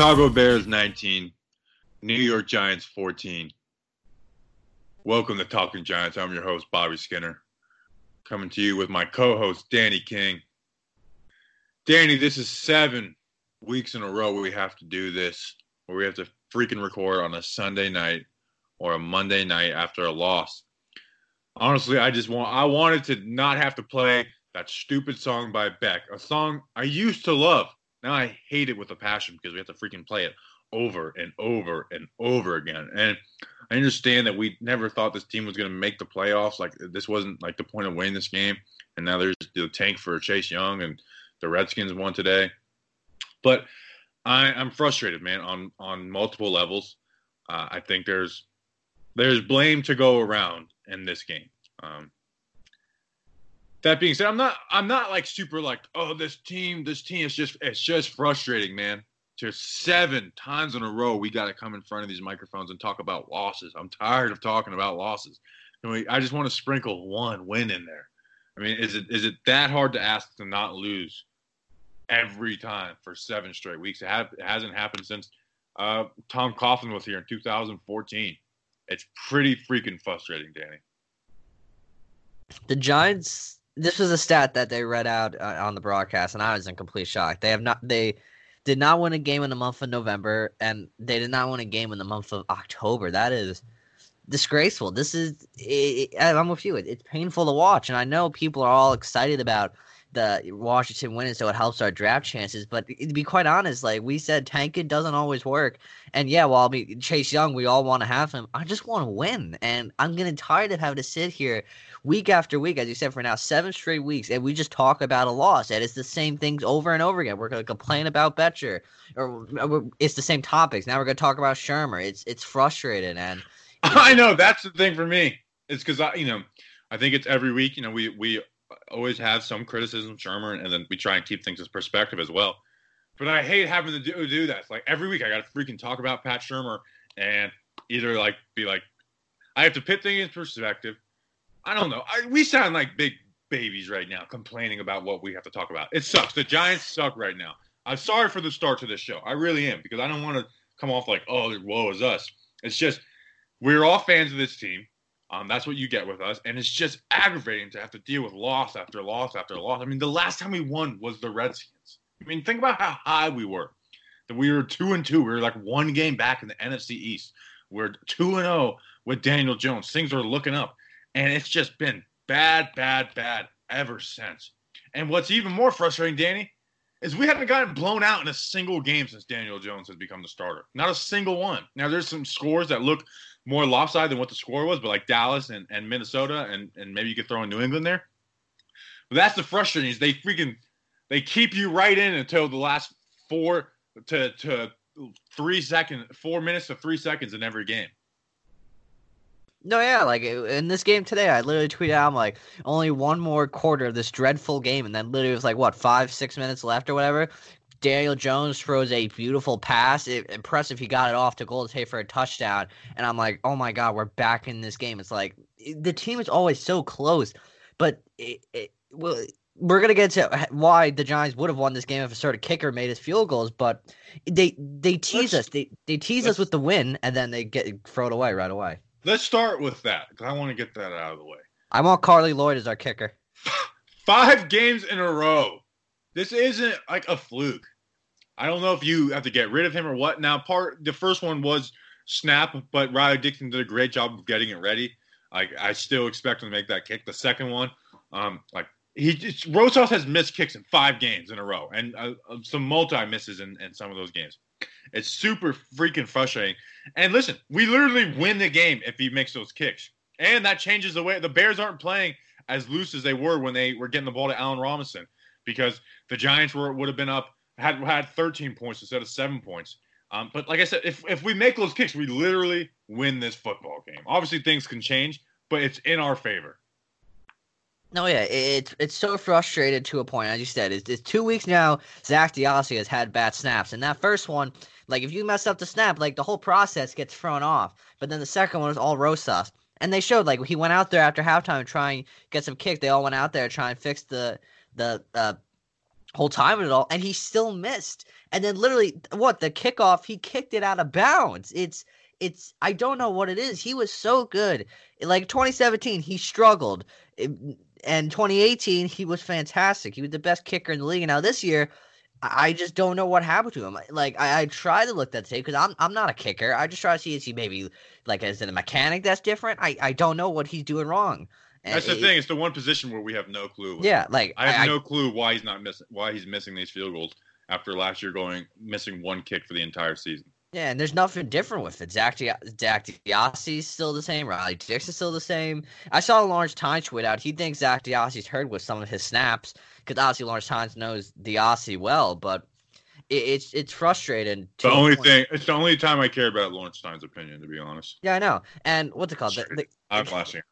Chicago Bears 19, New York Giants 14. Welcome to Talking Giants. I'm your host, Bobby Skinner, coming to you with my co host, Danny King. Danny, this is seven weeks in a row we have to do this, where we have to freaking record on a Sunday night or a Monday night after a loss. Honestly, I just want I wanted to not have to play that stupid song by Beck, a song I used to love. Now I hate it with a passion because we have to freaking play it over and over and over again. And I understand that we never thought this team was going to make the playoffs. Like this wasn't like the point of winning this game. And now there's the tank for Chase Young, and the Redskins won today. But I, I'm frustrated, man, on on multiple levels. Uh, I think there's there's blame to go around in this game. Um, that being said, I'm not I'm not like super like oh this team this team is just it's just frustrating, man. To seven times in a row, we got to come in front of these microphones and talk about losses. I'm tired of talking about losses. I just want to sprinkle one win in there. I mean, is it is it that hard to ask to not lose every time for seven straight weeks? It, have, it hasn't happened since uh, Tom Coughlin was here in 2014. It's pretty freaking frustrating, Danny. The Giants this was a stat that they read out uh, on the broadcast, and I was in complete shock. They have not they did not win a game in the month of November, and they did not win a game in the month of October. That is disgraceful. This is it, I'm with you. It, it's painful to watch, and I know people are all excited about the Washington winning, so it helps our draft chances. But to be quite honest, like we said, tanking doesn't always work. And yeah, while I mean Chase Young, we all want to have him. I just want to win, and I'm getting tired of having to sit here week after week, as you said, for now seven straight weeks, and we just talk about a loss, and it's the same things over and over again. We're going to complain about Bettcher, or it's the same topics. Now we're going to talk about Shurmur. It's it's frustrating, and I know that's the thing for me. It's because I, you know, I think it's every week. You know, we we always have some criticism, Shurmur, and then we try and keep things as perspective as well. But I hate having to do, do that. Like every week I got to freaking talk about Pat Shurmur and either like be like, I have to put things in perspective I don't know. I, we sound like big babies right now complaining about what we have to talk about. It sucks. The Giants suck right now. I'm sorry for the start to this show. I really am because I don't want to come off like, oh, woe is us. It's just we're all fans of this team. Um, that's what you get with us, and it's just aggravating to have to deal with loss after loss after loss. I mean, the last time we won was the Redskins. I mean, think about how high we were. That we were two and two. We were like one game back in the NFC East. We're two and zero oh with Daniel Jones. Things are looking up. And it's just been bad, bad, bad ever since. And what's even more frustrating, Danny, is we haven't gotten blown out in a single game since Daniel Jones has become the starter. Not a single one. Now there's some scores that look more lopsided than what the score was, but like Dallas and, and Minnesota and, and maybe you could throw in New England there. But that's the frustrating is they freaking they keep you right in until the last four to to three seconds, four minutes to three seconds in every game. No, yeah, like in this game today, I literally tweeted out, I'm like, only one more quarter of this dreadful game, and then literally it was like what five, six minutes left or whatever. Daniel Jones throws a beautiful pass. It, impressive, he got it off to Golden Tate for a touchdown, and I'm like, oh my god, we're back in this game. It's like the team is always so close, but it, it, well, we're gonna get to why the Giants would have won this game if a sort of kicker made his field goals, but they they tease let's, us, they they tease us with the win, and then they get throw it away right away. Let's start with that because I want to get that out of the way. I want Carli Lloyd as our kicker. Five games in a row. This isn't like a fluke. I don't know if you have to get rid of him or what. Now, part the first one was snap, but Riley Dixon did a great job of getting it ready. Like I still expect him to make that kick. The second one, um, like he just, Rosas has missed kicks in five games in a row, and uh, some multi misses in, in some of those games. It's super freaking frustrating. And listen, we literally win the game if he makes those kicks. And that changes the way the Bears aren't playing as loose as they were when they were getting the ball to Allen Robinson because the Giants were would have been up had had 13 points instead of seven points. Um, but like I said, if if we make those kicks, we literally win this football game. Obviously, things can change, but it's in our favor. No, yeah, it's it's so frustrated to a point. As you said, it's, it's two weeks now. Zach DeOssie has had bad snaps, and that first one, like if you mess up the snap, like the whole process gets thrown off. But then the second one was all Rosas, and they showed like he went out there after halftime trying get some kick. They all went out there trying to fix the the uh, whole time at all, and he still missed. And then literally, what the kickoff? He kicked it out of bounds. It's it's I don't know what it is. He was so good. Like 2017, he struggled. And 2018, he was fantastic. He was the best kicker in the league. And now this year, I just don't know what happened to him. Like I, I try to look at the tape because I'm I'm not a kicker. I just try to see is he maybe like is it a mechanic that's different? I, I don't know what he's doing wrong. That's the it, thing. It's the one position where we have no clue. Yeah, like I have I, no clue why he's not missing why he's missing these field goals after last year going missing one kick for the entire season. Yeah, and there's nothing different with it. Zach, Di- Zach still the same. Riley Dix is still the same. I saw Lawrence Tynes tweet out. He thinks Zach DeOssie's hurt with some of his snaps because obviously Lawrence Tynes knows DeOssie well, but it, it's it's frustrating. The only thing, it's the only time I care about Lawrence Tynes' opinion, to be honest. Yeah, I know. And what's it called? The, the, I'm flashing.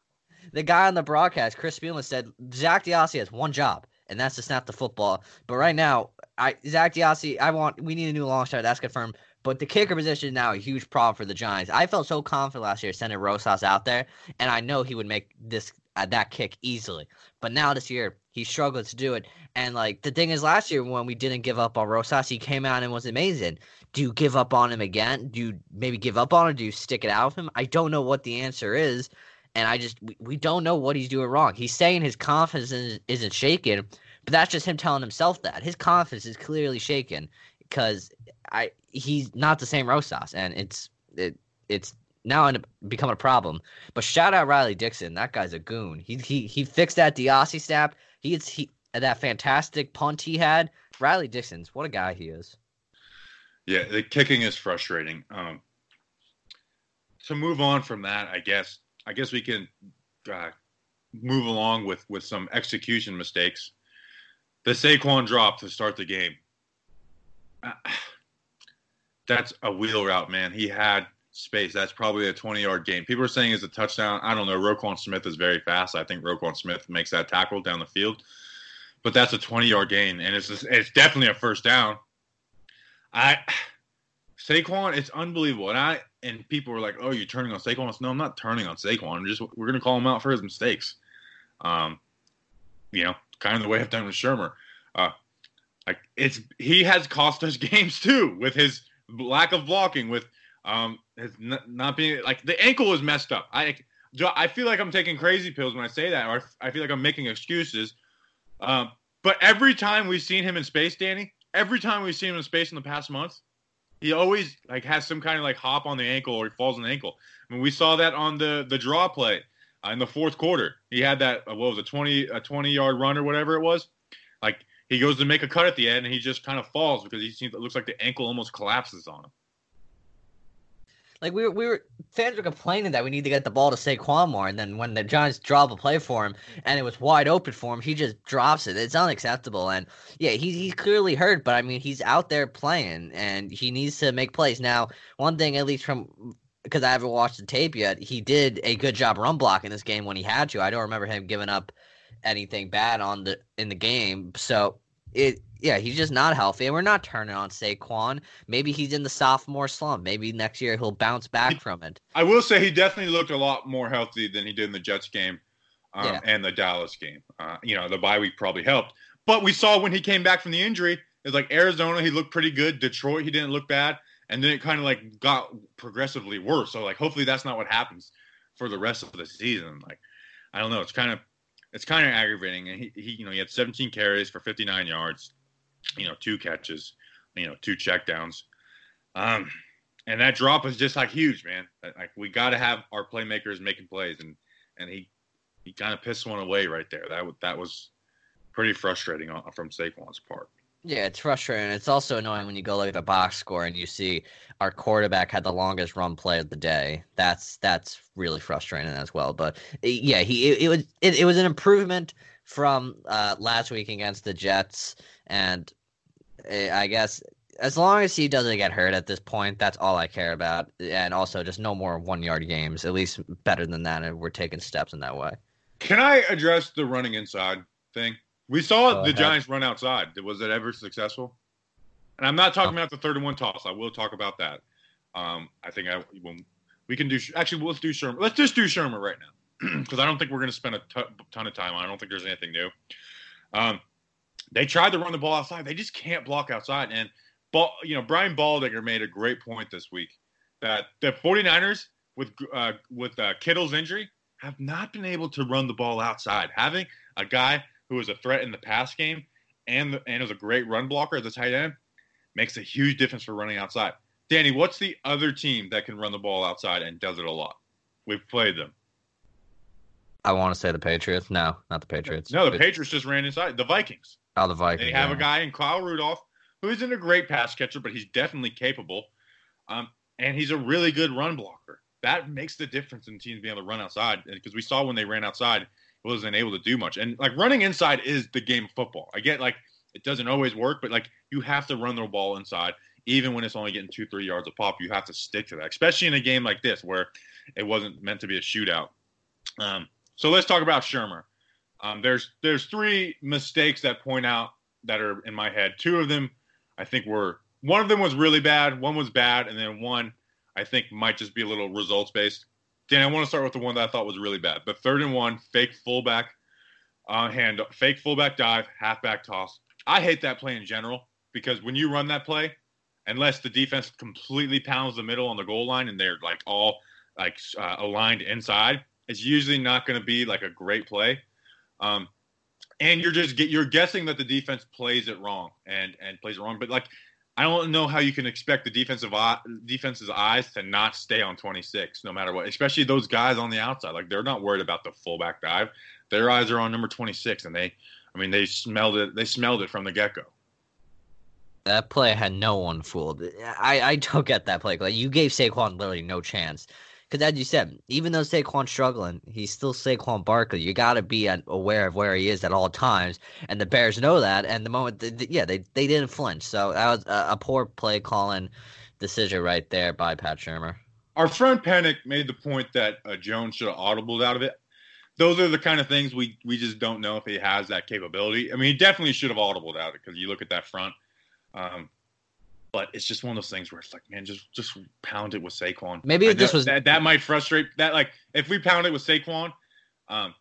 The guy on the broadcast, Chris Spielman, said Zach DeOssie has one job, and that's to snap the football. But right now, I Zach DeOssie, I want we need a new long shot. That's confirmed. But the kicker position is now a huge problem for the Giants. I felt so confident last year sending Rosas out there, and I know he would make this uh, that kick easily. But now this year he struggled to do it. And like the thing is, last year when we didn't give up on Rosas, he came out and was amazing. Do you give up on him again? Do you maybe give up on him? Do you stick it out with him? I don't know what the answer is, and I just we, we don't know what he's doing wrong. He's saying his confidence isn't, shaken, but that's just him telling himself that his confidence is clearly shaken because I he's not the same Rosas, and it's it it's now becoming a problem. But shout out Riley Dixon, that guy's a goon. He he he fixed that DeOssie snap. He's he that fantastic punt he had. Riley Dixon's what a guy he is. Yeah, the kicking is frustrating. Um, to move on from that, I guess I guess we can uh, move along with with some execution mistakes. The Saquon drop to start the game. Uh, that's a wheel route, man. He had space. That's probably a 20 yard gain. People are saying it's a touchdown. I don't know. Roquan Smith is very fast. I think Roquan Smith makes that tackle down the field, but that's a 20 yard gain, and it's it's definitely a first down. I Saquon, it's unbelievable, and I and people were like, "Oh, you're turning on Saquon." No, I'm not turning on Saquon. I'm just we're gonna call him out for his mistakes. Um, you know, kind of the way I've done with Shurmur. Uh, like it's he has cost us games too with his lack of blocking, with um his n- not being like the ankle is messed up. I I feel like I'm taking crazy pills when I say that, or I feel like I'm making excuses. Um, but every time we've seen him in space, Danny, every time we've seen him in space in the past month, he always like has some kind of like hop on the ankle or he falls on the ankle. I mean, we saw that on the the draw play uh, in the fourth quarter. He had that uh, what was it, twenty a twenty yard run or whatever it was. Like he goes to make a cut at the end and he just kind of falls because he seems it looks like the ankle almost collapses on him. Like we were, we were fans were complaining that we need to get the ball to Saquon more, and then when the Giants drop a play for him and it was wide open for him, he just drops it. It's unacceptable. And yeah, he's he's clearly hurt, but I mean he's out there playing and he needs to make plays. Now, one thing at least from because I haven't watched the tape yet, he did a good job run blocking this game when he had to. I don't remember him giving up anything bad on the in the game. So it yeah, he's just not healthy, and we're not turning on Saquon. Maybe he's in the sophomore slump. Maybe next year he'll bounce back from it. I will say he definitely looked a lot more healthy than he did in the Jets game um, yeah. and the Dallas game. Uh, you know, the bye week probably helped, but we saw when he came back from the injury, it's like Arizona, he looked pretty good. Detroit, he didn't look bad, and then it kind of like got progressively worse. So like, hopefully that's not what happens for the rest of the season. Like, I don't know. It's kind of it's kind of aggravating. And he, he, you know, he had 17 carries for 59 yards you know, two catches, you know, two checkdowns. Um, and that drop was just like huge, man. Like we got to have our playmakers making plays, and and he he kind of pissed one away right there. That that was pretty frustrating from Saquon's part. Yeah, it's frustrating. It's also annoying when you go look at the box score and you see our quarterback had the longest run play of the day. That's that's really frustrating as well. But yeah, he it, it was it, it was an improvement from uh, last week against the Jets. And eh, I guess as long as he doesn't get hurt at this point, that's all I care about. And also, just no more one yard games. At least better than that, and we're taking steps in that way. Can I address the running inside thing? We saw Go the ahead. Giants run outside. Was it ever successful? And I'm not talking oh. about the third and one toss. I will talk about that. Um, I think I when we can do. Actually, let's do Shurmur. Let's just do Shurmur right now because I don't think we're going to spend a ton of time on. I don't think there's anything new. Um, they tried to run the ball outside. They just can't block outside. And ball, you know, Brian Baldinger made a great point this week that the 49ers with uh, with uh, Kittle's injury have not been able to run the ball outside. Having a guy who is a threat in the pass game and and is a great run blocker as a tight end makes a huge difference for running outside. Danny, what's the other team that can run the ball outside and does it a lot? We've played them. I want to say the Patriots. No, not the Patriots. No, the Patriots just ran inside. The Vikings. Oh, the Vikings. They have yeah. a guy in Kyle Rudolph who isn't a great pass catcher, but he's definitely capable. Um, and he's a really good run blocker. That makes the difference in teams being able to run outside because we saw when they ran outside, it wasn't able to do much. And like running inside is the game of football. I get like it doesn't always work, but like you have to run the ball inside, even when it's only getting two, three yards a pop. You have to stick to that, especially in a game like this where it wasn't meant to be a shootout. Um, so let's talk about Shurmur. Um, there's there's three mistakes that point out that are in my head. Two of them, I think, were one of them was really bad, one was bad, and then one I think might just be a little results based. Dan, I want to start with the one that I thought was really bad. The third and one, fake fullback uh, hand, fake fullback dive, halfback toss. I hate that play in general because when you run that play, unless the defense completely pounds the middle on the goal line and they're like all like uh, aligned inside, it's usually not going to be like a great play. Um, and you're just get you're guessing that the defense plays it wrong and and plays it wrong. But like I don't know how you can expect the defensive eye, defense's eyes to not stay on 26 no matter what, especially those guys on the outside. Like they're not worried about the fullback dive. Their eyes are on number 26 and they I mean they smelled it they smelled it from the get-go. That play had no one fooled. I I don't get that play. Like you gave Saquon literally no chance. Because as you said, even though Saquon's struggling, he's still Saquon Barkley. You got to be aware of where he is at all times, and the Bears know that. And the moment, they, yeah, they they didn't flinch. So that was a, a poor play calling decision right there by Pat Shurmur. Our friend Panic made the point that uh, Jones should have audibled out of it. Those are the kind of things we we just don't know if he has that capability. I mean, he definitely should have audibled out of it because you look at that front. Um, but it's just one of those things where it's like, man, just just pound it with Saquon. Maybe if this was that, that might frustrate that. Like if we pound it with Saquon, um,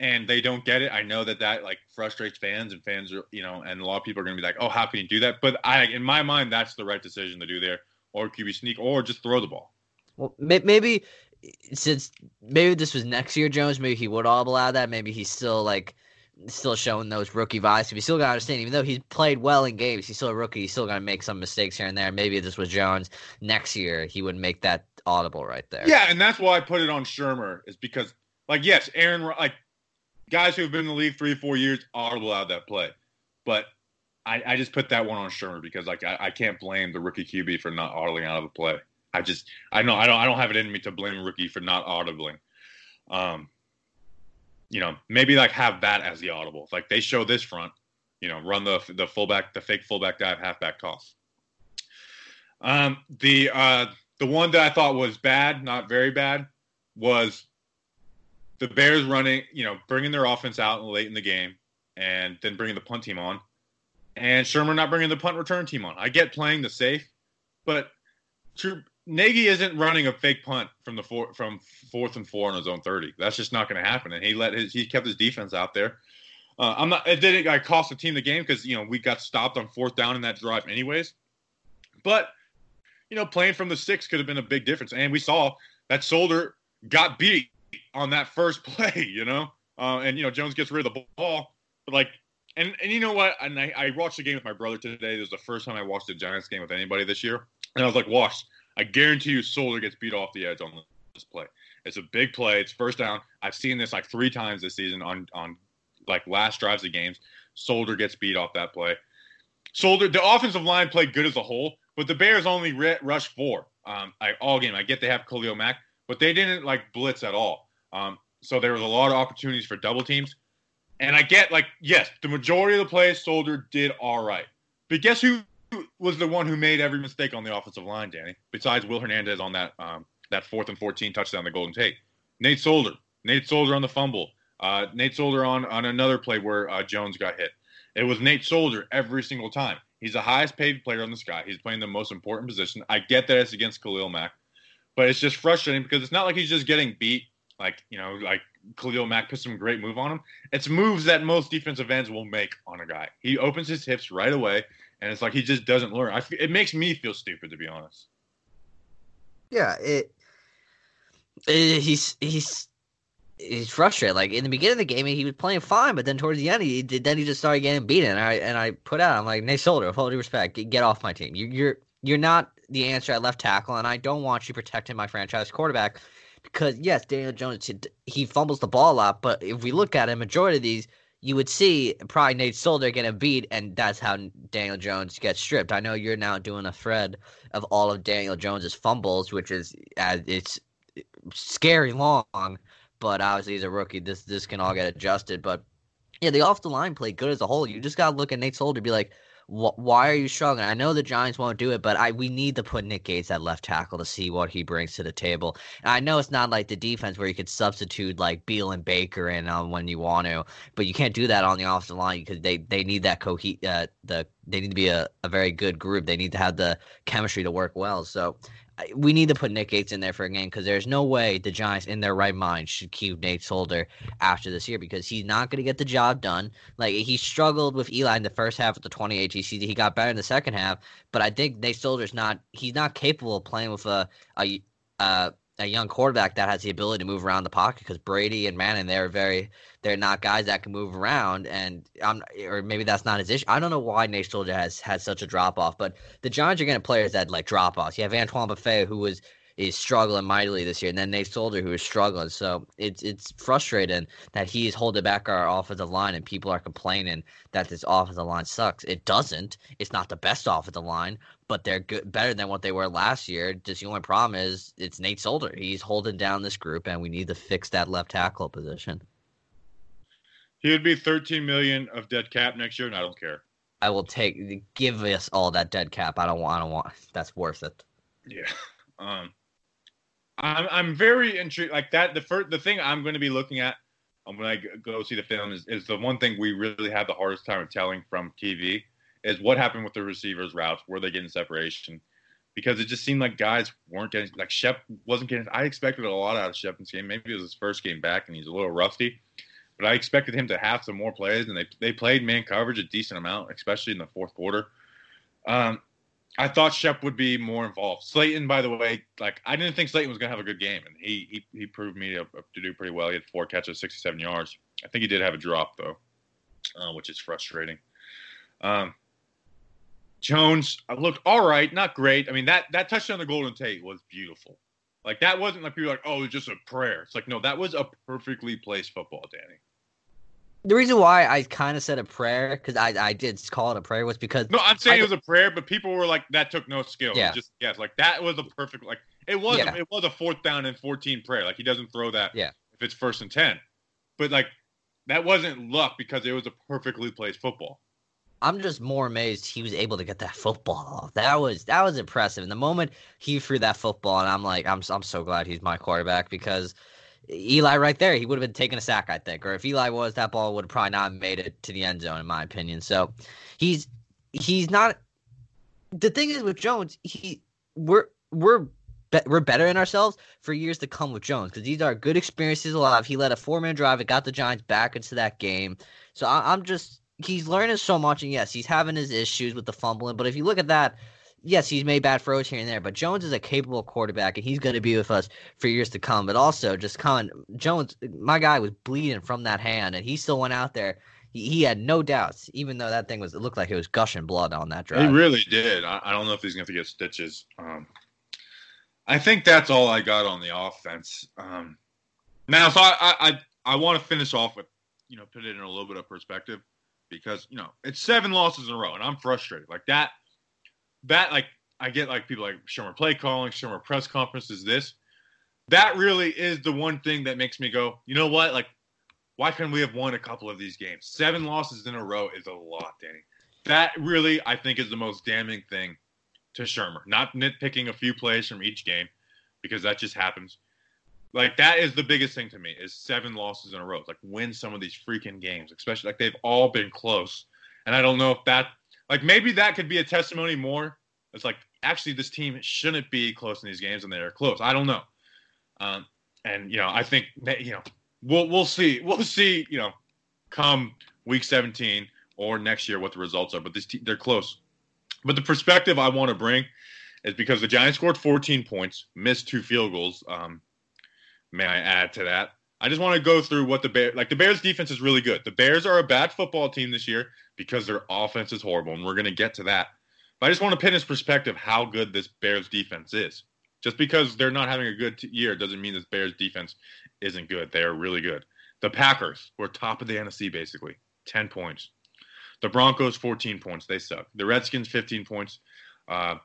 and they don't get it, I know that that like frustrates fans and fans are you know, and a lot of people are going to be like, oh, how can you do that? But I, in my mind, that's the right decision to do there, or QB sneak, or just throw the ball. Well, maybe since maybe this was next year, Jones, maybe he would all allow that. Maybe he's still like still showing those rookie vibes. You still got to understand, even though he's played well in games, he's still a rookie. He's still going to make some mistakes here and there. Maybe this was Jones. Next year, he would make that audible right there. Yeah, and that's why I put it on Shurmur is because, like, yes, Aaron, like, guys who have been in the league three, four years audible out of that play. But I, I just put that one on Shurmur because, like, I, I can't blame the rookie QB for not audibling out of the play. I just, I know, I don't, I don't have it in me to blame rookie for not audibling. Um, you know, maybe like have that as the audible. Like they show this front, you know, run the the fullback, the fake fullback dive, halfback toss. Um, the uh, the one that I thought was bad, not very bad, was the Bears running, you know, bringing their offense out late in the game, and then bringing the punt team on, and Shurmur not bringing the punt return team on. I get playing the safe, but true, Nagy isn't running a fake punt from the four, from fourth and four on his own thirty. That's just not going to happen. And he let his he kept his defense out there. Uh, I'm not. It didn't cost the team the game because you know we got stopped on fourth down in that drive anyways. But you know playing from the six could have been a big difference. And we saw that Solder got beat on that first play. You know, uh, and you know Jones gets rid of the ball, but like. And, and you know what? And I, I watched the game with my brother today. It was the first time I watched the Giants game with anybody this year. And I was like, "Wash, I guarantee you Solder gets beat off the edge on this play. It's a big play. It's first down. I've seen this like three times this season on on like last drives of games. Solder gets beat off that play. Solder, the offensive line played good as a whole, but the Bears only re- rushed four um, like, all game. I get they have Khalil Mack, but they didn't like blitz at all. Um, so there was a lot of opportunities for double teams. And I get like yes, the majority of the plays Solder did all right, but guess who was the one who made every mistake on the offensive line, Danny? Besides Will Hernandez on that um, that fourth and fourteen touchdown, the Golden Tate. Nate Solder. Nate Solder on the fumble. Uh, Nate Solder on on another play where uh, Jones got hit. It was Nate Solder every single time. He's the highest paid player on the sky. He's playing the most important position. I get that it's against Khalil Mack, but it's just frustrating because it's not like he's just getting beat like you know like Khalil Mack put some great move on him. It's moves that most defensive ends will make on a guy. He opens his hips right away, and it's like he just doesn't learn. I, it makes me feel stupid to be honest. Yeah, it, it he's he's he's frustrated. Like in the beginning of the game, he was playing fine, but then towards the end, he then he just started getting beaten. And I and I put out, I'm like, Nate Solder, with all due respect, get, get off my team. You, you're you're not the answer at left tackle, and I don't want you protecting my franchise quarterback because yes, Daniel Jones he fumbles the ball a lot, but if we look at it, majority of these you would see probably Nate Solder get a beat, and that's how Daniel Jones gets stripped. I know you're now doing a thread of all of Daniel Jones's fumbles, which is uh, it's scary long, but obviously he's a rookie. This this can all get adjusted, but yeah, the off the line played good as a whole. You just gotta look at Nate Solder be like, why are you struggling? I know the Giants won't do it, but I we need to put Nick Gates at left tackle to see what he brings to the table. And I know it's not like the defense where you could substitute like Beal and Baker in um, when you want to, but you can't do that on the offensive line because they they need that co uh, the they need to be a, a very good group. They need to have the chemistry to work well. So we need to put Nick Gates in there for a game because there's no way the Giants, in their right mind, should keep Nate Solder after this year because he's not going to get the job done. Like he struggled with Eli in the first half of the 2018 season. He got better in the second half, but I think Nate Solder's not. He's not capable of playing with a a. a a young quarterback that has the ability to move around the pocket because Brady and Manning they're very they're not guys that can move around and I'm or maybe that's not his issue. I don't know why Nate Solder has has such a drop off, but the Giants are getting players that like drop offs. You have Antoine Bethea who was is struggling mightily this year, and then Nate Solder who is struggling. So it's it's frustrating that he's holding back our offensive line, and people are complaining that this offensive line sucks. It doesn't. It's not the best offensive line, but they're good, better than what they were last year. Just the only problem is it's Nate Solder. He's holding down this group, and we need to fix that left tackle position. He would be 13 million of dead cap next year, and I don't care. I will take give us all that dead cap. I don't want. I don't want. That's worth it. Yeah. Um. I'm I'm very intrigued. Like that, the first the thing I'm going to be looking at when I go see the film is, is the one thing we really have the hardest time of telling from TV is what happened with the receivers' routes. Were they getting separation? Because it just seemed like guys weren't getting like Shep wasn't getting. I expected a lot out of Shep in this game. Maybe it was his first game back and he's a little rusty, but I expected him to have some more plays. And they they played man coverage a decent amount, especially in the fourth quarter. Um, I thought Shep would be more involved. Slayton, by the way, like I didn't think Slayton was gonna have a good game, and he he, he proved me to, to do pretty well. He had four catches, 67 yards. I think he did have a drop though, uh, which is frustrating. Um, Jones looked all right, not great. I mean that that touchdown to Golden Tate was beautiful. Like that wasn't like people were like, oh, it was just a prayer. It's like no, that was a perfectly placed football, Danny the reason why I kind of said a prayer because I, I did call it a prayer was because no, I'm saying I, it was a prayer, but people were like that took no skill. Yeah, just yes, like that was a perfect like it was yeah. it was a fourth down and 14 prayer. Like he doesn't throw that. Yeah, if it's first and ten, but like that wasn't luck because it was a perfectly placed football. I'm just more amazed he was able to get that football off. That was that was impressive. And the moment he threw that football, and I'm like, I'm I'm so glad he's my quarterback because Eli right there, he would have been taking a sack, I think. Or if Eli was, that ball would have probably not made it to the end zone, in my opinion. So he's he's not. The thing is with Jones, he we're we're we're better in ourselves for years to come with Jones because these are good experiences alive. He led a four man drive. It got the Giants back into that game. So I, I'm just he's learning so much, and yes, he's having his issues with the fumbling. But if you look at that yes, he's made bad throws here and there, but Jones is a capable quarterback, and he's going to be with us for years to come. But also, just coming, Jones, my guy was bleeding from that hand, and he still went out there. He, he had no doubts, even though that thing was, it looked like it was gushing blood on that drive. He really did. I, I don't know if he's going to get stitches. Um, I think that's all I got on the offense. Um, now, so I, I, I want to finish off with, you know, put it in a little bit of perspective because, you know, it's seven losses in a row, and I'm frustrated. Like that – that like I get like people like Shurmur play calling, Shurmur press conferences, this. That really is the one thing that makes me go, you know what? Like, why couldn't we have won a couple of these games? Seven losses in a row is a lot, Danny. That really, I think, is the most damning thing to Shurmur. Not nitpicking a few plays from each game, because that just happens. Like that is the biggest thing to me is seven losses in a row. like win some of these freaking games, especially like they've all been close. And I don't know if that like maybe that could be a testimony more. It's like actually this team shouldn't be close in these games and they're close. I don't know. Um, and you know, I think that, you know, we'll we'll see. We'll see. You know, come week 17 or next year what the results are. But this they're close. But the perspective I want to bring is because the Giants scored 14 points, missed two field goals. Um, may I add to that? I just want to go through what the Bears like. The Bears defense is really good. The Bears are a bad football team this year because their offense is horrible, and we're going to get to that. But I just want to pin his perspective how good this Bears defense is. Just because they're not having a good t- year doesn't mean this Bears defense isn't good. They are really good. The Packers were top of the NFC basically, 10 points. The Broncos 14 points. They suck. The Redskins 15 points. Uh,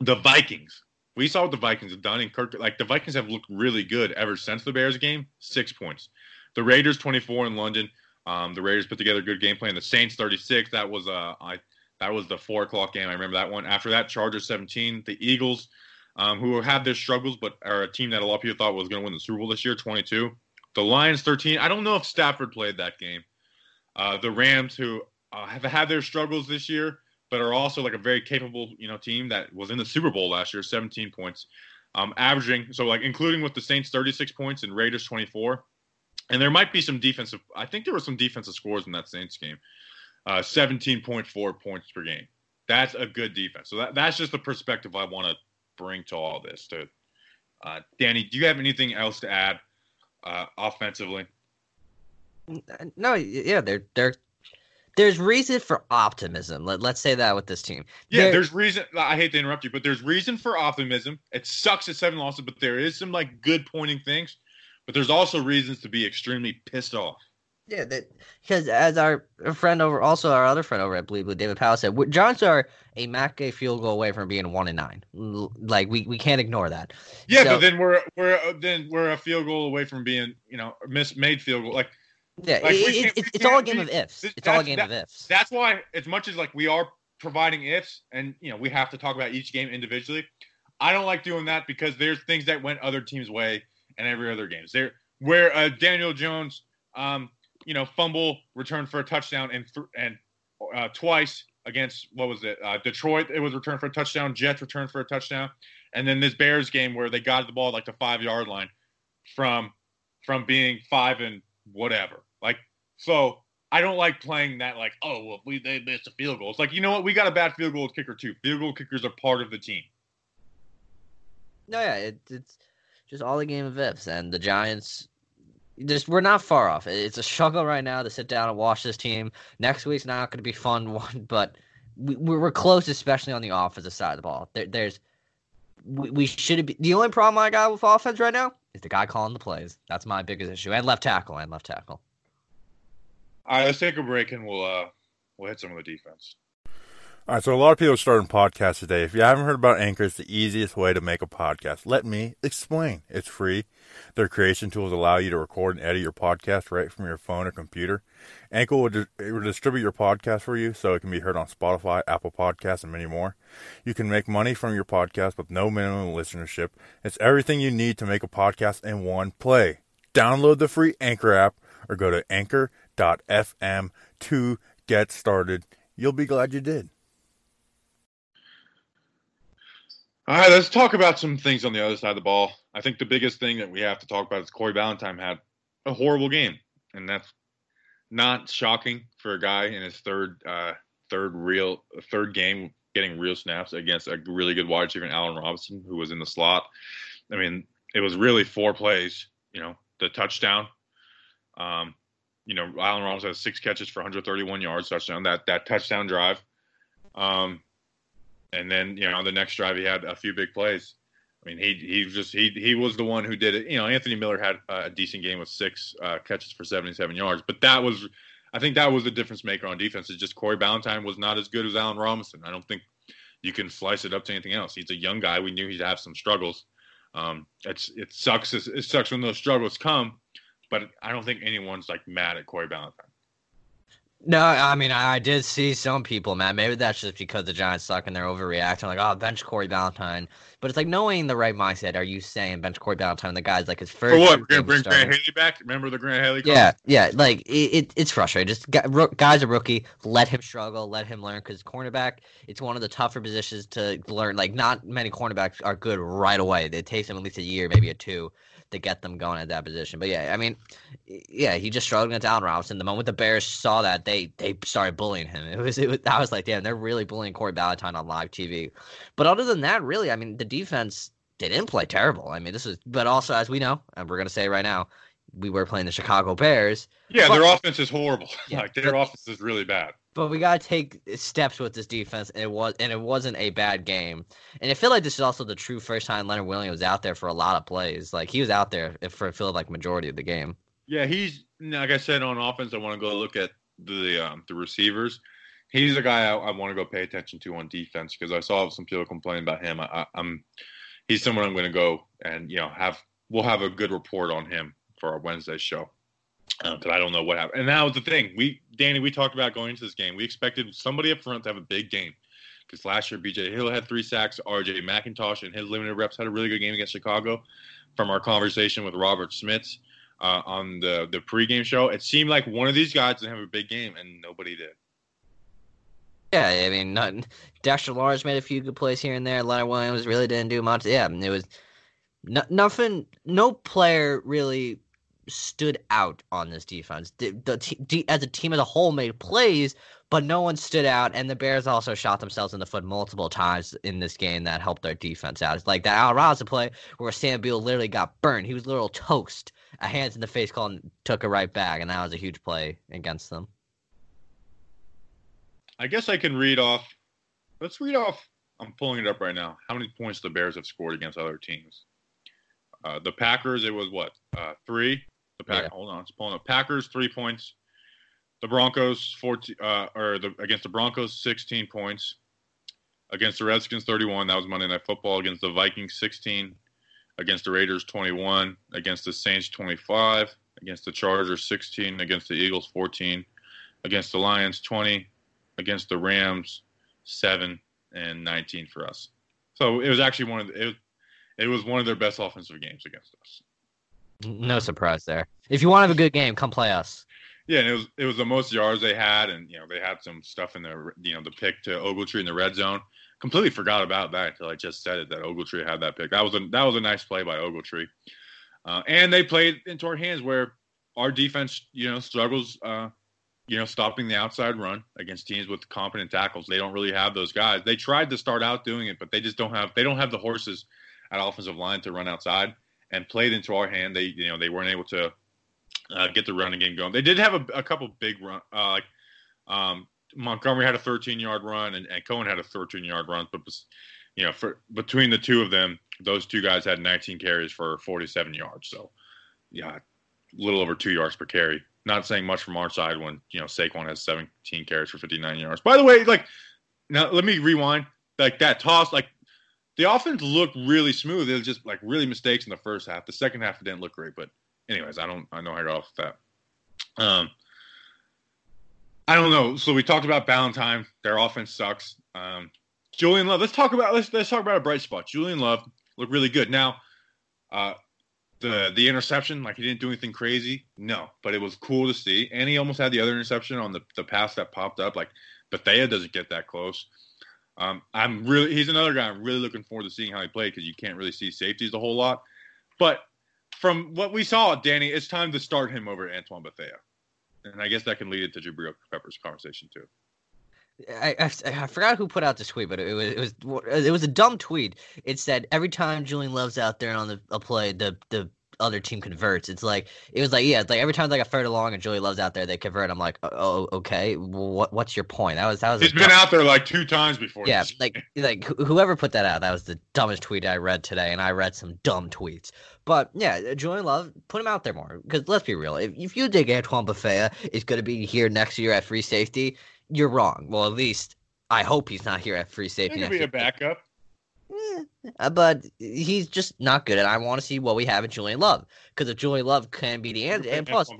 the Vikings. We saw what the Vikings have done, and Kirk. Like the Vikings have looked really good ever since the Bears game. Six points. The Raiders 24 in London. Um, the Raiders put together a good game plan. The Saints 36. That was uh, I that was the four o'clock game. I remember that one. After that, Chargers 17. The Eagles, um, who have had their struggles, but are a team that a lot of people thought was going to win the Super Bowl this year, 22. The Lions 13. I don't know if Stafford played that game. Uh, the Rams, who uh, have had their struggles this year, but are also like a very capable, you know, team that was in the Super Bowl last year, 17 points, um, averaging so like including with the Saints 36 points and Raiders 24. And there might be some defensive. I think there were some defensive scores in that Saints game. Uh, 17.4 points per game. That's a good defense. So that, that's just the perspective I want to bring to all this. To uh, Danny, do you have anything else to add uh, offensively? No, yeah, they're they're there's reason for optimism. Let, let's say that with this team. Yeah, there, there's reason. I hate to interrupt you, but there's reason for optimism. It sucks at seven losses, but there is some like good pointing things. But there's also reasons to be extremely pissed off. Yeah, that, because as our friend over, also our other friend over at Bleed with David Powell said, Giants are a Matt Gay field goal away from being one and nine. Like we, we can't ignore that. Yeah, so, but then we're we're then we're a field goal away from being you know miss made field goal. Like yeah, like, it, it, it's all a game of ifs. It's all a game that, of ifs. That's why, as much as like we are providing ifs, and you know we have to talk about each game individually. I don't like doing that because there's things that went other teams' way and every other games. There, where uh, Daniel Jones, um, you know, fumble, return for a touchdown, and th- and uh, twice against what was it? Uh, Detroit, it was return for a touchdown. Jets return for a touchdown, and then this Bears game where they got the ball like the five yard line from from being five and whatever. So I don't like playing that like, oh well, we they missed a field goal. It's like you know what, we got a bad field goal kicker too. Field goal kickers are part of the team. No, yeah, it, it's just all a game of ifs, and the Giants. Just we're not far off. It's a struggle right now to sit down and watch this team. Next week's not going to be fun one, but we, we're close, especially on the offensive side of the ball. There, there's we, we should be the only problem I got with offense right now is the guy calling the plays. That's my biggest issue, and left tackle and left tackle. All right, let's take a break and we'll uh we'll hit some of the defense. All right, so a lot of people are starting podcasts today. If you haven't heard about Anchor, it's the easiest way to make a podcast. Let me explain. It's free. Their creation tools allow you to record and edit your podcast right from your phone or computer. Anchor will, di- will distribute your podcast for you so it can be heard on Spotify, Apple Podcasts, and many more. You can make money from your podcast with no minimum listenership. It's everything you need to make a podcast in one play. Download the free Anchor app or go to Anchor FM to get started. You'll be glad you did. All right, let's talk about some things on the other side of the ball. I think the biggest thing that we have to talk about is Corey Ballentine had a horrible game, and that's not shocking for a guy in his third uh, third real third game getting real snaps against a really good wide receiver, Allen Robinson, who was in the slot. I mean, it was really four plays. You know, the touchdown, um, you know, Allen Robinson has six catches for 131 yards, touchdown. That that touchdown drive, um, and then you know on the next drive he had a few big plays. I mean, he he just he he was the one who did it. You know, Anthony Miller had a decent game with six uh, catches for 77 yards, but that was, I think that was the difference maker on defense. Is just Corey Ballentine was not as good as Allen Robinson. I don't think you can slice it up to anything else. He's a young guy. We knew he'd have some struggles. Um, it's it sucks. It sucks when those struggles come but I don't think anyone's like mad at Corey Ballentine. No, I mean I did see some people, man. Maybe that's just because the Giants suck and they're overreacting. Like, oh, bench Corey Ballentine. But it's like knowing the right mindset. Are you saying bench Corey Ballentine? The guy's like his first. For what? We're gonna bring. Grant Haley back. Remember the Grant Haley? Yeah, yeah. Like it, it it's frustrating. Just guy's a rookie. Let him struggle. Let him learn. Because cornerback, it's one of the tougher positions to learn. Like not many cornerbacks are good right away. It takes them at least a year, maybe a two, to get them going at that position. But yeah, I mean, yeah, he just struggled against Allen Robinson. The moment the Bears saw that, they they started bullying him. It was it was I was like, damn, they're really bullying Corey Ballentine on live TV. But other than that, really, I mean, the defense they didn't play terrible. I mean, this is, but also as we know, and we're gonna say right now, we were playing the Chicago Bears. Yeah, But- their offense is horrible. Yeah, like their but- offense is really bad. But we gotta take steps with this defense, and it was and it wasn't a bad game. And I feel like this is also the true first time Leonard Williams was out there for a lot of plays. Like he was out there for I feel like majority of the game. Yeah, he's like I said on offense. I want to go look at the um, the receivers. He's a guy I, I want to go pay attention to on defense because I saw some people complaining about him. I, I'm he's someone I'm going to go and you know have we'll have a good report on him for our Wednesday show because I don't know what happened. And that was the thing. We Danny, we talked about going into this game. We expected somebody up front to have a big game because last year BJ Hill had three sacks. RJ McIntosh and his limited reps had a really good game against Chicago. From our conversation with Robert Smith uh, on the the pregame show, it seemed like one of these guys didn't have a big game, and nobody did. Yeah, I mean, not, Dexter Lawrence made a few good plays here and there. Leonard Williams really didn't do much. Yeah, it was no, nothing. No player really stood out on this defense. The, the as a team as a whole made plays, but no one stood out. And the Bears also shot themselves in the foot multiple times in this game that helped their defense out. It's like that Al Raza play where Sam Beal literally got burned. He was little toast. A hands in the face call and took it right back, and that was a huge play against them. I guess I can read off. Let's read off. I'm pulling it up right now. How many points the Bears have scored against other teams? Uh, the Packers, it was what? Uh, three. The Pack. Yeah. Hold on, it's pulling up. Packers three points. The Broncos fourteen. Uh, or the against the Broncos sixteen points. Against the Redskins thirty one. That was Monday Night Football. Against the Vikings sixteen. Against the Raiders twenty one. Against the Saints twenty five. Against the Chargers sixteen. Against the Eagles fourteen. Against the Lions twenty against the Rams, seven and nineteen for us. So it was actually one of the, it it was one of their best offensive games against us. No surprise there. If you want to have a good game, come play us. Yeah, and it was it was the most yards they had, and you know they had some stuff in the you know the pick to Ogletree in the red zone. Completely forgot about that until I just said it that Ogletree had that pick. That was a that was a nice play by Ogletree, uh, and they played into our hands where our defense you know struggles. Uh, you know, stopping the outside run against teams with competent tackles. They don't really have those guys. They tried to start out doing it, but they just don't have they don't have the horses at offensive line to run outside and played into our hand. They you know they weren't able to uh, get the running game going. They did have a, a couple big run uh, like um, Montgomery had a 13 yard run and, and Cohen had a 13 yard run, but you know for between the two of them, those two guys had 19 carries for 47 yards. So yeah, a little over two yards per carry not saying much from our side when you know Saquon has 17 carries for 59 yards. By the way, like now let me rewind. Like that toss, like the offense looked really smooth. It was just like really mistakes in the first half. The second half didn't look great, but anyways, I don't I know how to get off that. Um, I don't know. So we talked about Ballentine. Their offense sucks. Um, Julian Love. Let's talk about let's let's talk about a bright spot. Julian Love looked really good. Now, uh, the the interception, like he didn't do anything crazy. No, but it was cool to see. And he almost had the other interception on the, the pass that popped up. Like Bethea doesn't get that close. Um, I'm really he's another guy I'm really looking forward to seeing how he played because you can't really see safeties a whole lot. But from what we saw, Danny, it's time to start him over Antoine Bethea. And I guess that can lead into Jabrill Pepper's conversation too. I, I, I forgot who put out this tweet, but it was it was it was a dumb tweet. It said every time Julian Love's out there on the a play, the the other team converts. It's like it was like yeah, it's like every time like a third along and Julian Love's out there, they convert. I'm like, oh, oh okay, what what's your point? That was that was. He's been dumb- out there like two times before. Yeah, like like wh- whoever put that out, that was the dumbest tweet I read today, and I read some dumb tweets. But yeah, Julian Love, put him out there more because let's be real. If, if you think Antoine Bethea is going to be here next year at free safety, you're wrong. Well, at least I hope he's not here at free he safety. could next be a backup. Uh, but he's just not good, and I want to see what we have in Julian Love because if Julian Love can be the and and plus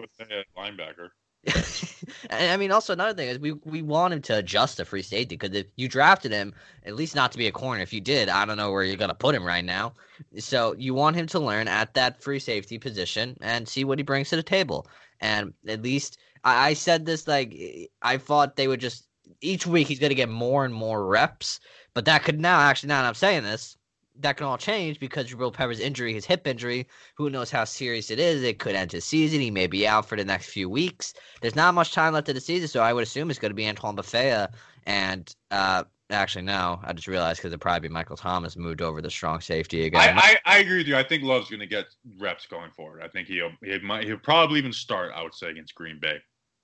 linebacker. and I mean, also another thing is we we want him to adjust to free safety because if you drafted him, at least not to be a corner. If you did, I don't know where you're gonna put him right now. So you want him to learn at that free safety position and see what he brings to the table. And at least I, I said this like I thought they would just each week he's gonna get more and more reps, but that could now actually now that I'm saying this, that can all change because Jabrill Peppers' injury, his hip injury, who knows how serious it is? It could end his season. He may be out for the next few weeks. There's not much time left of the season, so I would assume it's going to be Antoine Bethea. And uh, actually, no, I just realized because it'd probably be Michael Thomas moved over the strong safety again. I, I, I agree with you. I think Love's going to get reps going forward. I think he'll he might he'll probably even start. I would say against Green Bay.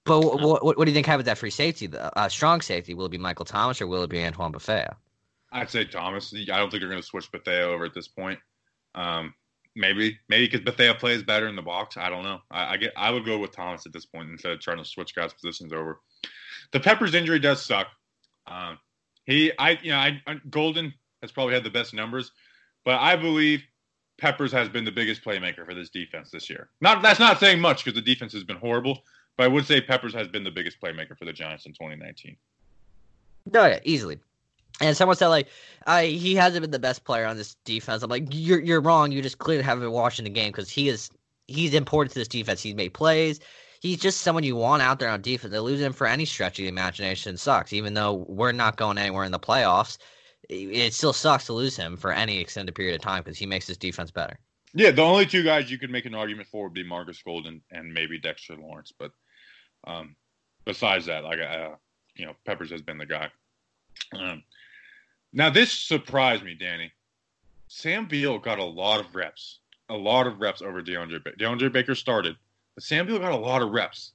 but what, what, what do you think happens at free safety? Uh, strong safety will it be Michael Thomas or will it be Antoine Bethea? I'd say Thomas. I don't think they're going to switch Bethea over at this point. Um, maybe, maybe because Bethea plays better in the box. I don't know. I, I, get. I would go with Thomas at this point instead of trying to switch guys' positions over. The Peppers injury does suck. Um, he, I, you know, I, Golden has probably had the best numbers, but I believe Peppers has been the biggest playmaker for this defense this year. Not that's not saying much because the defense has been horrible, but I would say Peppers has been the biggest playmaker for the Giants in 2019. No, yeah, easily. And someone said like, I he hasn't been the best player on this defense. I'm like, you're you're wrong. You just clearly haven't been watching the game because he is he's important to this defense. He's made plays. He's just someone you want out there on defense. To lose him for any stretch of the imagination sucks. Even though we're not going anywhere in the playoffs, it still sucks to lose him for any extended period of time because he makes this defense better. Yeah, the only two guys you could make an argument for would be Marcus Golden and maybe Dexter Lawrence. But um, besides that, like uh, you know, Peppers has been the guy. Um, now, this surprised me, Danny. Sam Beal got a lot of reps, a lot of reps over DeAndre Baker. DeAndre Baker started, but Sam Beal got a lot of reps.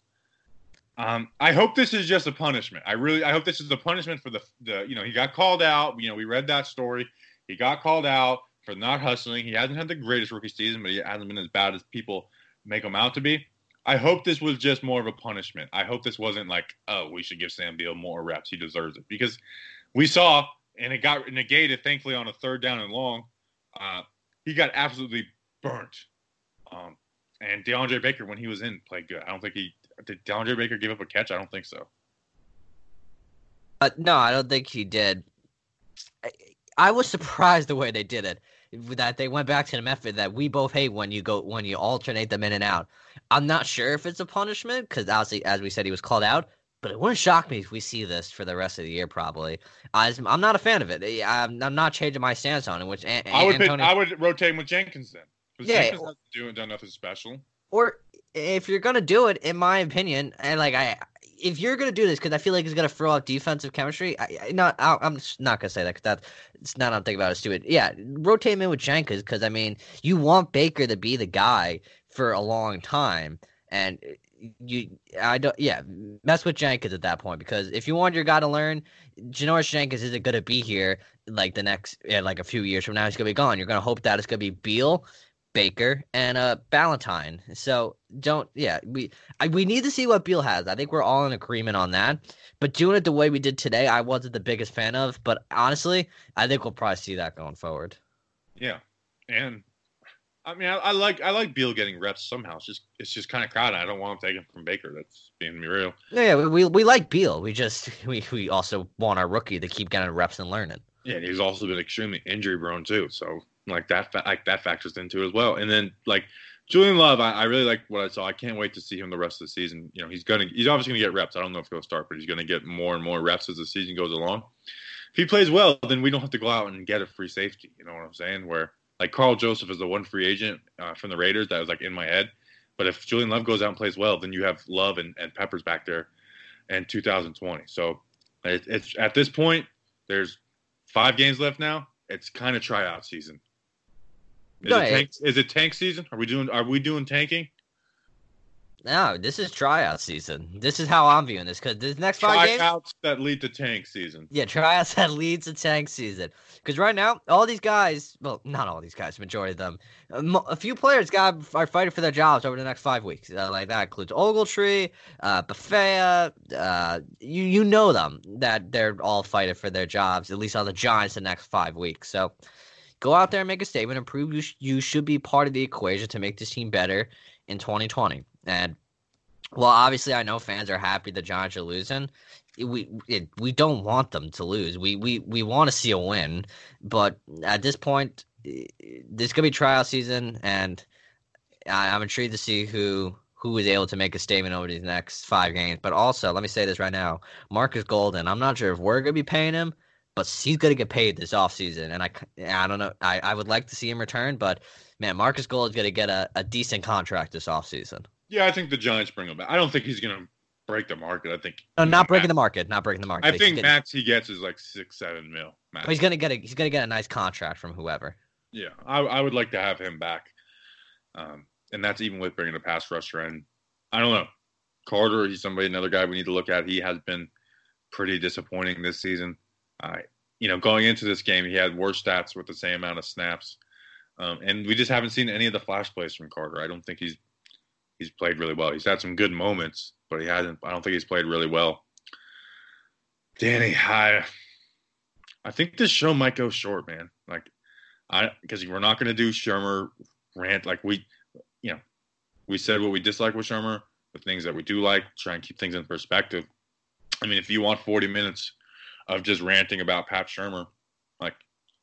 Um, I hope this is just a punishment. I really, I hope this is the punishment for the, the, you know, he got called out. You know, we read that story. He got called out for not hustling. He hasn't had the greatest rookie season, but he hasn't been as bad as people make him out to be. I hope this was just more of a punishment. I hope this wasn't like, oh, we should give Sam Beal more reps. He deserves it because we saw and it got negated, thankfully, on a third down and long. Uh, he got absolutely burnt. Um, and DeAndre Baker, when he was in, played good. I don't think he did. DeAndre Baker give up a catch. I don't think so. Uh, no, I don't think he did. I, I was surprised the way they did it. That they went back to the method that we both hate when you go when you alternate them in and out. I'm not sure if it's a punishment because obviously, as we said, he was called out but it wouldn't shock me if we see this for the rest of the year. Probably, I'm not a fan of it. Eh, I'm, I'm not changing my stance on it. Which a- I would Antonio... I would rotate him with Jenkins then. Yeah, Jenkins hasn't doing done nothing special. Or if you're gonna do it, in my opinion, and like I, if you're gonna do this, because I feel like it's gonna throw out defensive chemistry. I, I not, I, am not gonna say that because that's it's not. I'm thinking about it. Stupid. Yeah, rotate him in with Jenkins because I mean, you want Baker to be the guy for a long time, and you I don't yeah mess with Jenkins at that point because if you want your guy to learn, Janoris Jenkins isn't to be here like the next yeah, like a few years from now he's going to be gone. You're going to hope that it's going to be Beal, Baker, and uh Ballentine. So don't yeah we I, we need to see what Beal has. I think we're all in agreement on that. But doing it the way we did today, I wasn't the biggest fan of. But honestly, I think we'll probably see that going forward. Yeah, and I mean, I, I, like I like Beal getting reps somehow. It's just it's just kind of crowded. I don't want him taking from Baker. That's being real. Yeah, we we like Beal. We just we we also want our rookie to keep getting reps and learning. Yeah, and he's also been extremely injury prone too. So like that like that factors into it as well. And then like Julian Love, I, I really like what I saw. I can't wait to see him the rest of the season. You know, he's gonna he's obviously gonna get reps. I don't know if he'll start, but he's gonna get more and more reps as the season goes along. If he plays well, then we don't have to go out and get a free safety. You know what I'm saying? Where like Karl Joseph is the one free agent uh, from the Raiders that was like in my head. But if Julian Love goes out and plays well, then you have Love and, and Peppers back there in 2020. So it, it's at this point, there's five games left now. It's kind of tryout season. Is, it tank, is it tank season? Are we doing Are we doing tanking? No, this is tryout season. This is how I'm viewing this because this next five tryouts games tryouts that lead to tank season. Yeah, tryouts that lead to tank season. Because right now, all these guys, well, not all these guys, majority of them, a few players got are fighting for their jobs over the next five weeks. Uh, like that includes Ogletree, uh, Bethea. Uh, you you know them that they're all fighting for their jobs at least on the Giants the next five weeks. So go out there and make a statement and prove you sh- you should be part of the equation to make this team better in 2020. And well, obviously, I know fans are happy the Giants are losing. We it, we don't want them to lose. We we we want to see a win, but at this point, this could be trial season, and I, I'm intrigued to see who who is able to make a statement over these next five games. But also, let me say this right now: Marcus Golden. I'm not sure if we're gonna be paying him, but he's gonna get paid this offseason. and I I don't know. I I would like to see him return, but man, Marcus Gold is gonna get a, a decent contract this offseason. Yeah, I think the Giants bring him back. I don't think he's gonna break the market. I think no, not breaking max, the market, not breaking the market. I think getting, max he gets is like six, seven mil. Max. He's gonna get a he's gonna get a nice contract from whoever. Yeah, I, I would like to have him back, um, and that's even with bringing a pass rusher in. I don't know, Carter. He's somebody another guy we need to look at. He has been pretty disappointing this season. Uh, you know, going into this game, he had worse stats with the same amount of snaps, um, and we just haven't seen any of the flash plays from Carter. I don't think he's he's played really well. He's had some good moments, but he hasn't. I don't think he's played really well. Danny, I, I think this show might go short, man. Like, I because we're not going to do Shurmur rant like we, you know, we said what we dislike with Shurmur, the things that we do like, try and keep things in perspective. I mean, if you want 40 minutes of just ranting about Pat Shurmur, like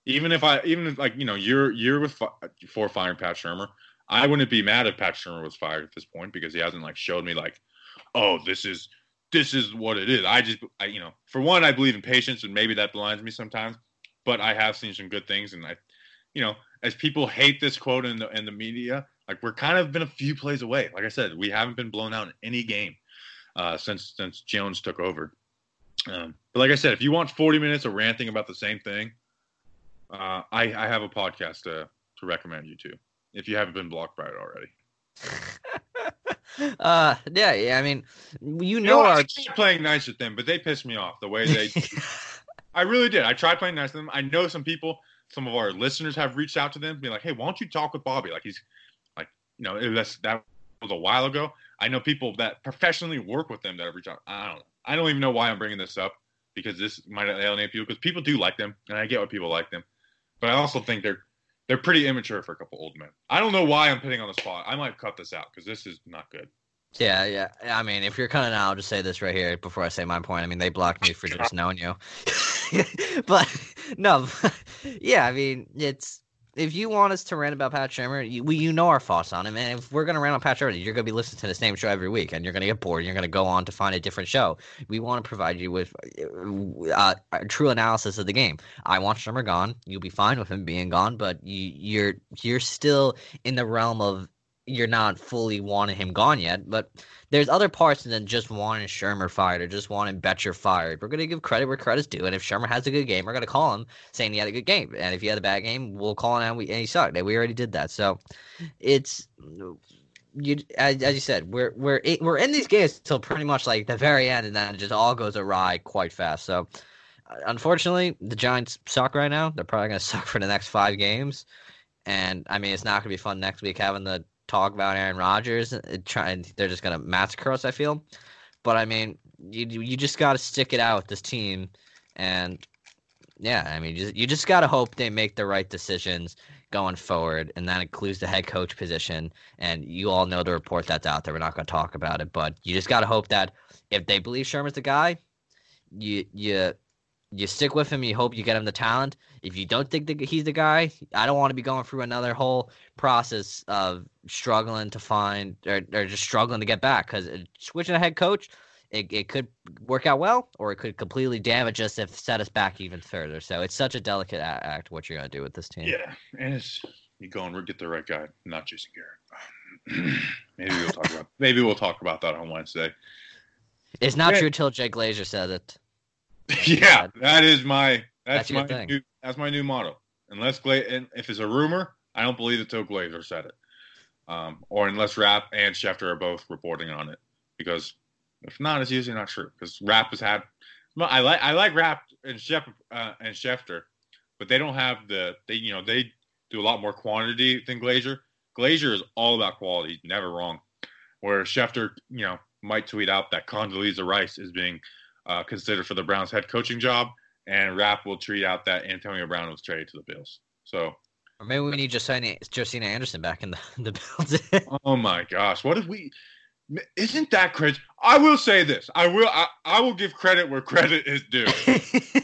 even if I even if like you know you're you're with for firing Pat Shurmur, I wouldn't be mad if Pat Shurmur was fired at this point because he hasn't like showed me like, oh, this is this is what it is. I just, I, you know, for one, I believe in patience, and maybe that blinds me sometimes. But I have seen some good things, and I, you know, as people hate this quote in the in the media, like we're kind of been a few plays away. Like I said, we haven't been blown out in any game uh, since since Jones took over. Um, but like I said, if you want 40 minutes of ranting about the same thing, uh, I, I have a podcast to to recommend you to if you haven't been blocked by it already. uh, yeah, yeah. I mean, you know, you know our... I playing nice with them, but they pissed me off the way they. I really did. I tried playing nice with them. I know some people, some of our listeners have reached out to them, be like, "Hey, why don't you talk with Bobby? Like he's, like, you know, that's that was a while ago. I know people that professionally work with them that have reached out. I don't know. I don't even know why I'm bringing this up because this might alienate people because people do like them, and I get why people like them, but I also think they're they're pretty immature for a couple old men. I don't know why I'm putting on the spot. I might cut this out because this is not good. Yeah, yeah. I mean, if you're cutting out, I'll just say this right here before I say my point. I mean, they blocked me for just knowing you. but no, yeah. I mean, it's if you want us to rant about Pat Shurmur, you, we you know our thoughts on him, and if we're gonna rant on Pat Shurmur, you're gonna be listening to the same show every week, and you're gonna get bored. You're gonna go on to find a different show. We want to provide you with uh, a true analysis of the game. I want Shurmur gone. You'll be fine with him being gone, but you, you're you're still in the realm of you're not fully wanting him gone yet, but there's other parts than just wanting Shurmur fired or just wanting Bettcher fired. We're gonna give credit where credit's due, and if Shurmur has a good game, we're gonna call him saying he had a good game, and if he had a bad game, we'll call him and, he sucked. And we already did that, so it's you as, as you said, we're we're we're in these games till pretty much like the very end, and then it just all goes awry quite fast. So unfortunately, the Giants suck right now. They're probably gonna suck for the next five games. And I mean, it's not gonna be fun next week having the talk about Aaron Rodgers. Trying, they're just gonna massacre us. I feel, but I mean, you you just got to stick it out with this team, and yeah, I mean, you just, you just got to hope they make the right decisions going forward, and that includes the head coach position. And you all know the report that's out there. We're not to talk about it, but you just got to hope that if they believe Shurmur's the guy, you you you stick with him. You hope you get him the talent. If you don't think that he's the guy, I don't want to be going through another whole process of struggling to find or, or just struggling to get back. Because uh, switching a head coach, it, it could work out well, or it could completely damage us if set us back even further. So it's such a delicate act what you're gonna do with this team. Yeah, and it's you go and get the right guy, not Jason Garrett. maybe we'll talk about maybe we'll talk about that on Wednesday. It's not yeah. true till Jay Glazer says it. yeah, that is my that's, that's my new, that's my new motto. Unless Gla- and if it's a rumor, I don't believe that Till Glazer said it, um, or unless Rap and Schefter are both reporting on it. Because if not, it's usually not true. Because Rap has had, I like I like Rap and Schefter uh, and Schefter, but they don't have the they you know they do a lot more quantity than Glazer. Glazer is all about quality, never wrong. Where Schefter, you know, might tweet out that Condoleezza Rice is being uh, considered for the Browns head coaching job, and Rapp will tweet out that Antonio Brown was traded to the Bills. So, or maybe we need Josina, Josina Anderson back in the, the Bills. oh my gosh, what if we? Isn't that crazy? I will say this. I will. I, I will give credit where credit is due.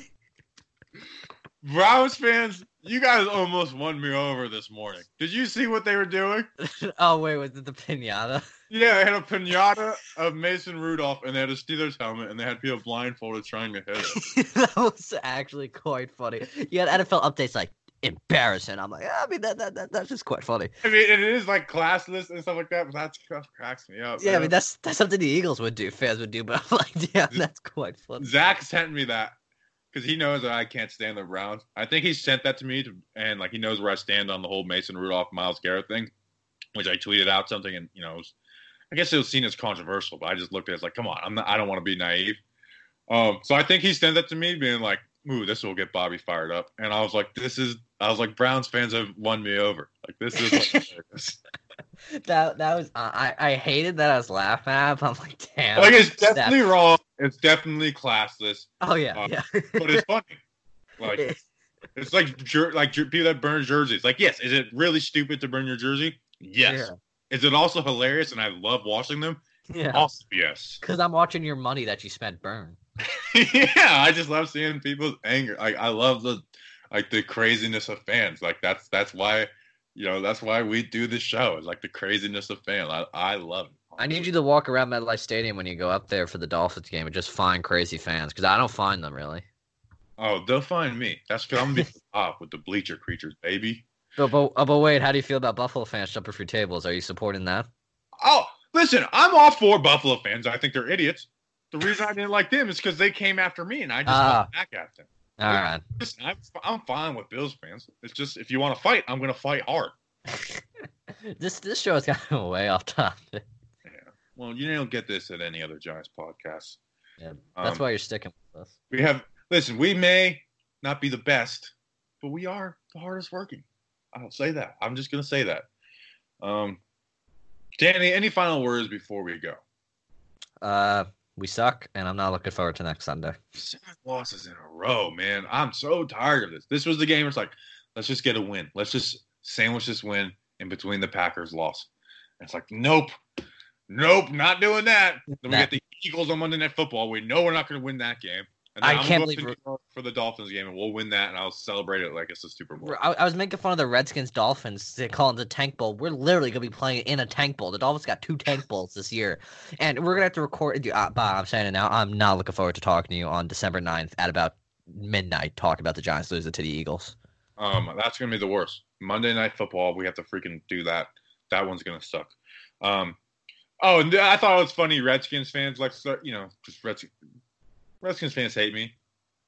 Browns fans, you guys almost won me over this morning. Did you see what they were doing? oh wait, was it the pinata? Yeah, they had a pinata of Mason Rudolph, and they had a Steelers helmet, and they had people blindfolded trying to hit it. that was actually quite funny. You had NFL updates like embarrassing. I'm like, yeah, I mean that, that, that that's just quite funny. I mean, it is like classless and stuff like that, but that stuff cracks me up. Yeah, I mean that's that's something the Eagles would do, fans would do, but I'm like, yeah, that's quite funny. Zach sent me that because he knows that I can't stand the Browns. I think he sent that to me, to, and like he knows where I stand on the whole Mason Rudolph Myles Garrett thing, which I tweeted out something, and you know, was, I guess it was seen as controversial, but I just looked at it as like, come on, I'm not, I don't want to be naive. Um, so I think he sent that to me, being like, "Ooh, this will get Bobby fired up," and I was like, "This is," I was like, "Browns fans have won me over. Like this is." hilarious." That that was I I hated that I was laughing at. But I'm like, damn. like it's definitely wrong. It's definitely classless, Oh yeah, uh, yeah. but it's funny. Like It's like jer- like jer- people that burn jerseys. Like, yes, is it really stupid to burn your jersey? Yes. Is it also hilarious and I love watching them? yeah. Also, yes. Because I'm watching your money that you spent burn. yeah, I just love seeing people's anger. Like, I love the like the craziness of fans. Like, that's that's why you know that's why we do this show. Is like the craziness of fans. I I love it. I need you to walk around MetLife Stadium when you go up there for the Dolphins game and just find crazy fans because I don't find them really. Oh, they'll find me. That's because I'm gonna be top with the bleacher creatures, baby. But, but, uh, but wait, how do you feel about Buffalo fans jumping through tables? Are you supporting that? Oh, listen, I'm all for Buffalo fans. I think they're idiots. The reason I didn't like them is because they came after me, and I just fought back at them. All right. Listen, I'm, I'm fine with Bills fans. It's just if you want to fight, I'm going to fight hard. This this show has gotten way off topic. Yeah. Well, you don't get this at any other Giants podcast. Yeah, that's Um, why you're sticking with us. We have listen. We may not be the best, but we are the hardest working. I'll say that. I'm just going to say that. Um, Danny, any final words before we go? Uh, we suck, and I'm not looking forward to next Sunday. Seven losses in a row, man. I'm so tired of this. This was the game. Where it's like, let's just get a win. Let's just sandwich this win in between the Packers' loss. And it's like, nope, nope, not doing that. Then we Nah. get the Eagles on Monday Night Football. We know we're not going to win that game. I I'm can't believe for the Dolphins game, and we'll win that, and I'll celebrate it like it's a Super Bowl. I, I was making fun of the Redskins Dolphins. They call it the Tank Bowl. We're literally gonna be playing in a Tank Bowl. The Dolphins got two Tank Bowls this year, and we're gonna have to record. Uh, Bob, I'm saying it now. I'm not looking forward to talking to you on December 9th at about midnight. Talk about the Giants losing to the Eagles. Um, that's gonna be the worst. Monday Night Football, we have to freaking do that. That one's gonna suck. Um, oh, and I thought it was funny. Redskins fans like, you know, just Redskins, Redskins fans hate me.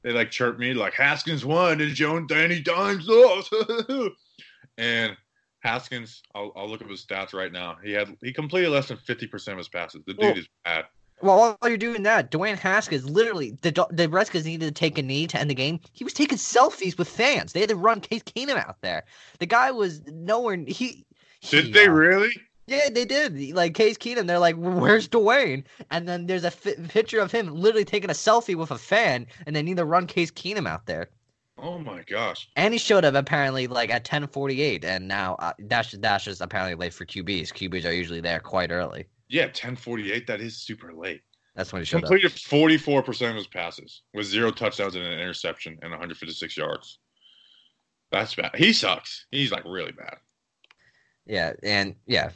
They like chirp me like Haskins won and Joan Danny Dimes lost. and Haskins, I'll, I'll look up his stats right now. He had he completed less than fifty percent of his passes. The dude Well- is bad. Well, while you're doing that, Dwayne Haskins literally the the Redskins needed to take a knee to end the game. He was taking selfies with fans. They had to run Case Keenum out there. The guy was nowhere. He Did he, they uh, really? Yeah, they did. Like Case Keenum, they're like, "Where's Dwayne?" And then there's a picture of him literally taking a selfie with a fan, and they need to run Case Keenum out there. Oh my gosh. And he showed up apparently like at 10:48, and now uh, Dash Dash is apparently late for QBs. QBs are usually there quite early. Yeah, ten forty eight. That is super late. That's when he showed up. Completed forty four percent of his passes with zero touchdowns and an interception and one hundred fifty six yards. That's bad. He sucks. He's like really bad. Yeah, and yeah,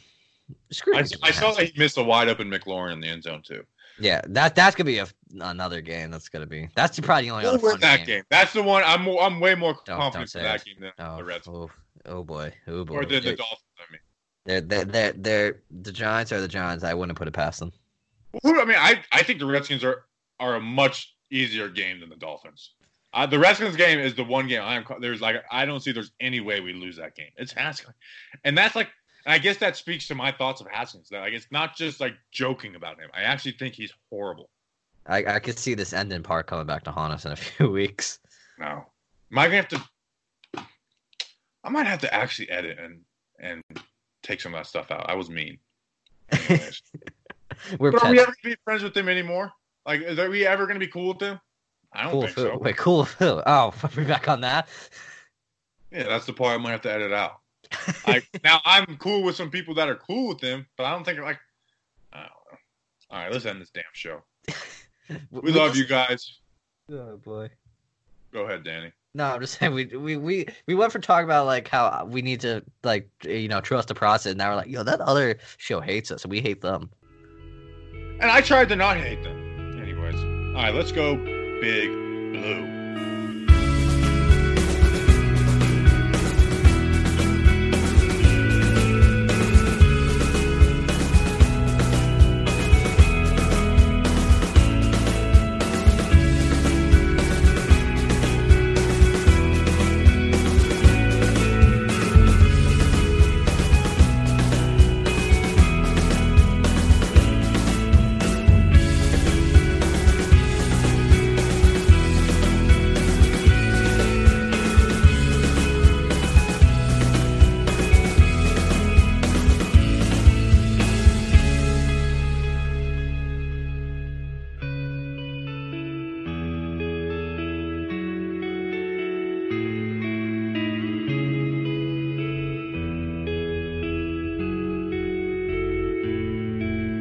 screw. I, I saw that he missed a wide open McLaurin in the end zone too. Yeah, that that's gonna be a, another game. That's gonna be. That's probably the only We'll other win fun that game. game. That's the one. I'm more, I'm way more Don't- confident don't for that it. game than Oh, the Reds oh, oh boy, oh boy. or the, the Dolphins. I mean, They're, they're, they're, they're, the Giants are the Giants. I wouldn't put it past them. Who- I mean, I I think the Redskins are are a much easier game than the Dolphins. Uh, the Redskins game is the one game I'm. There's like I don't see there's any way we lose that game. It's Haskins, and that's like. And I guess that speaks to my thoughts of Haskins. That like it's not just like joking about him. I actually think he's horrible. I, I could see this ending part coming back to haunt us in a few weeks. No, I might have to. I might have to actually edit and and take some of that stuff out. I was mean. We're but are we ever gonna be friends with him anymore? Like, is are we ever gonna be cool with him? I don't Cool think Phil. so. Wait, cool. Oh, we're back on that. Yeah, that's the part I might have to edit out. Like now, I'm cool with some people that are cool with him, but I don't think like. I don't know. All right, let's end this damn show. We love you guys. Oh boy. Go ahead, Danny. No, I'm just saying we we we we went for talking about like how we need to like you know trust the process. And now we're like, yo, that other show hates us, and we hate them. And I tried to not hate them. Anyways, all right, let's go big blue.